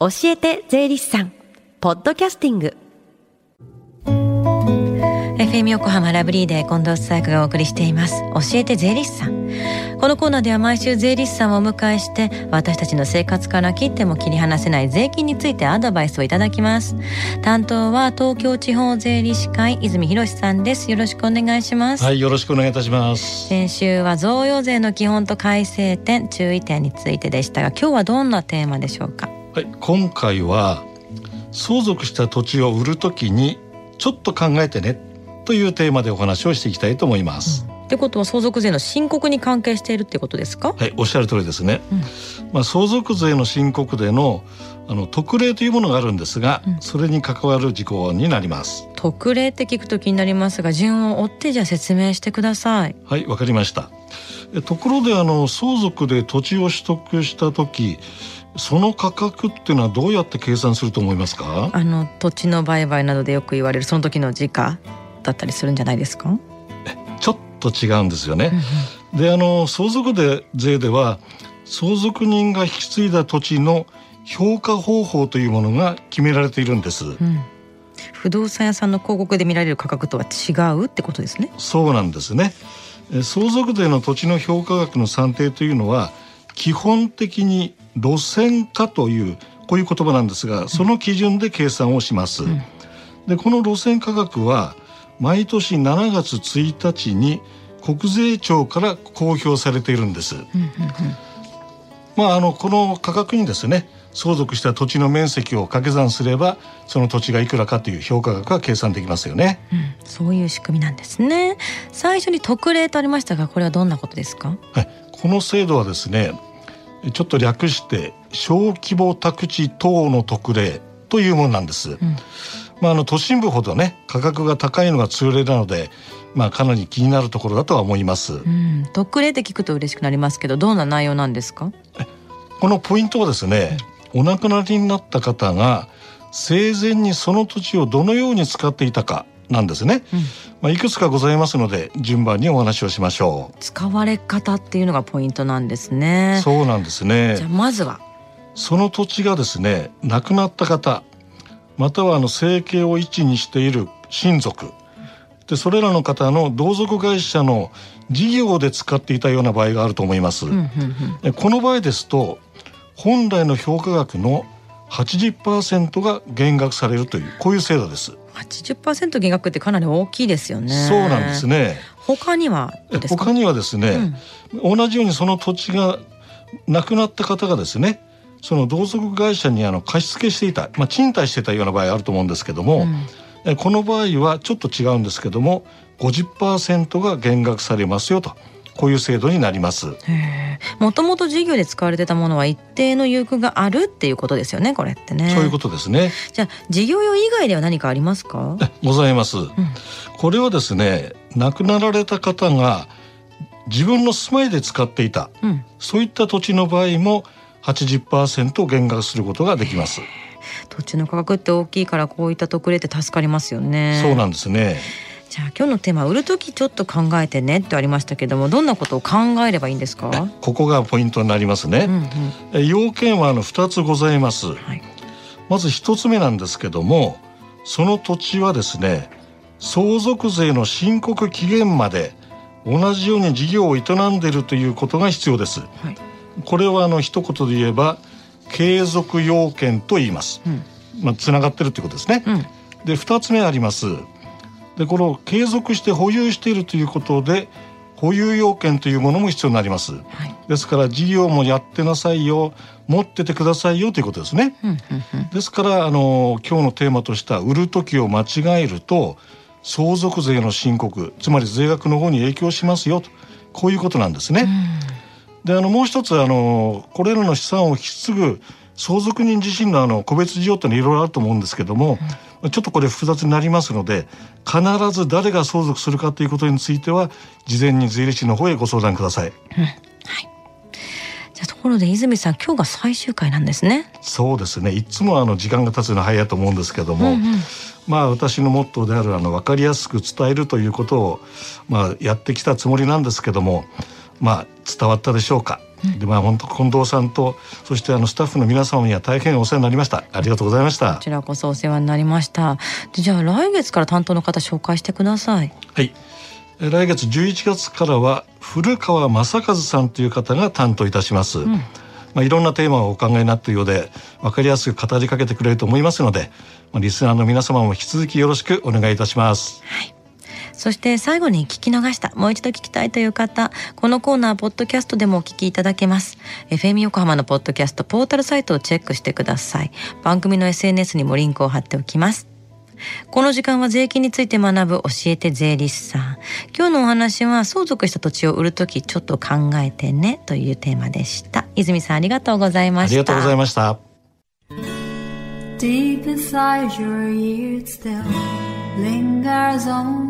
教えて税理士さん。ポッドキャスティング。FM 横浜ラブリーで近藤紗友香がお送りしています。教えて税理士さん。このコーナーでは毎週税理士さんをお迎えして私たちの生活から切っても切り離せない税金についてアドバイスをいただきます。担当は東京地方税理士会泉博さんです。よろしくお願いします。はいよろしくお願いいたします。先週は贈与税の基本と改正点注意点についてでしたが今日はどんなテーマでしょうか？はい今回は相続した土地を売るときにちょっと考えてねというテーマでお話をしていきたいと思います。うん、ってことは相続税の申告に関係しているってことですか？はい、おっしゃる通りですね。うん、まあ相続税の申告でのあの特例というものがあるんですが、うん、それに関わる事項になります。特例って聞くと気になりますが、順を追ってじゃ説明してください。はい、わかりました。ところであの相続で土地を取得した時。その価格っていうのはどうやって計算すると思いますか？あの土地の売買などでよく言われるその時の時価だったりするんじゃないですか？ちょっと違うんですよね。であの相続で税では相続人が引き継いだ土地の評価方法というものが決められているんです。うん、不動産屋さんの広告で見られる価格とは違うってことですね。そうなんですね。相続税の土地の評価額の算定というのは基本的に路線価というこういう言葉なんですが、その基準で計算をします。うん、でこの路線価格は毎年7月1日に国税庁から公表されているんです。まああのこの価格にですね相続した土地の面積を掛け算すればその土地がいくらかという評価額が計算できますよね、うん、そういう仕組みなんですね。最初に特例とありましたがこれはどんなことですか？はい。この制度はですねちょっと略して小規模宅地等の特例というものなんです、うん、まあ、あの都心部ほどね価格が高いのが通例なので、まあ、かなり気になるところだとは思います。うん、特例って聞くと嬉しくなりますけどどんな内容なんですか？このポイントはですね、お亡くなりになった方が生前にその土地をどのように使っていたかなんですね、うん、まあ、いくつかございますので順番にお話をしましょう。使われ方っていうのがポイントなんですね。そうなんですね。じゃあまずは。その土地がですね亡くなった方またはあの生計を一にしている親族。でそれらの方の同族会社の事業で使っていたような場合があると思います。この場合ですと本来の評価額の80%が減額されるというこういう制度です。80%減額ってかなり大きいですよね。そうなんですね。他には他にはですね、うん、同じようにその土地が亡くなった方がですねその同族会社にあの貸し付けしていた、まあ、賃貸してたような場合あると思うんですけども、うん、この場合はちょっと違うんですけども50%が減額されますよと。こういう制度になります。もともと事業で使われてたものは一定の有があるっていうことですよね、これってね。そういうことですね。じゃあ事業用以外では何かありますか？ございます。うん、これはですね、亡くなられた方が自分の住まいで使っていた、うん、そういった土地の場合も80%減額することができます。土地の価格って大きいからこういった特例って助かりますよね。そうなんですね。じゃあ今日のテーマ売る時ちょっと考えてねってありましたけどもどんなことを考えればいいんですか？ここがポイントになりますね、うんうん、要件はあの2つございます、はい、まず1つ目なんですけどもその土地はですね相続税の申告期限まで同じように事業を営んでいるということが必要です、はい。これはあの一言で言えば継続要件と言います。うん、まあつながってるってことですね。うん、で二つ目あります。でこの継続して保有しているということで保有要件というものも必要になります。はい、ですから事業もやってなさいよ、持っててくださいよということですね。ですからあの今日のテーマとした売る時を間違えると相続税の申告、つまり税額の方に影響しますよとこういうことなんですね。であのもう一つあのこれらの資産を引き継ぐ相続人自身のあの個別事情ってのいろいろあると思うんですけども、うん、ちょっとこれ複雑になりますので必ず誰が相続するかということについては事前に税理士の方へご相談ください。うん、はいじゃところで泉さん今日が最終回なんですね。そうですねいつもあの時間が経つの早いと思うんですけども、うんうん、まあ私のモットーであるあの分かりやすく伝えるということをまあやってきたつもりなんですけども。まあ伝わったでしょうか？でまあ本当近藤さんとそしてあのスタッフの皆様には大変お世話になりました。ありがとうございました。こちらこそお世話になりました。じゃあ来月から担当の方紹介してください。はい。来月11月からは古川正和さんという方が担当いたします、うん、まあ、いろんなテーマをお考えになっているようで分かりやすく語りかけてくれると思いますので、まあ、リスナーの皆様も引き続きよろしくお願いいたします。はいそして最後に聞き逃した、もう一度聞きたいという方、このコーナー、ポッドキャストでもお聞きいただけます。FM 横浜のポッドキャストポータルサイトをチェックしてください。番組の SNS にもリンクを貼っておきます。この時間は税金について学ぶ教えて税理士さん。今日のお話は相続した土地を売るときちょっと考えてねというテーマでした。泉さんありがとうございました。ありがとうございました。Deep inside your ears still lingers on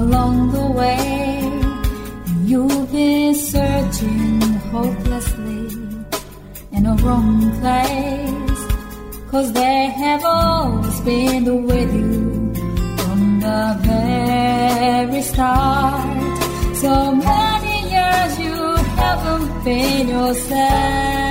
along the way. You've been searching hopelessly in a wrong place. Cause they have always been with you from the very start. So many years you haven't been yourself.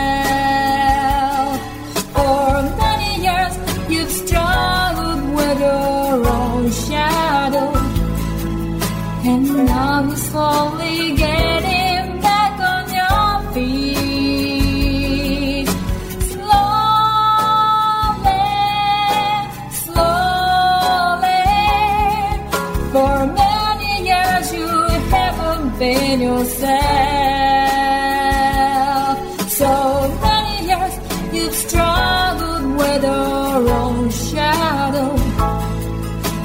Own shadow.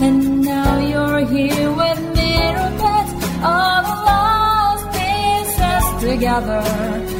And now you're here with me together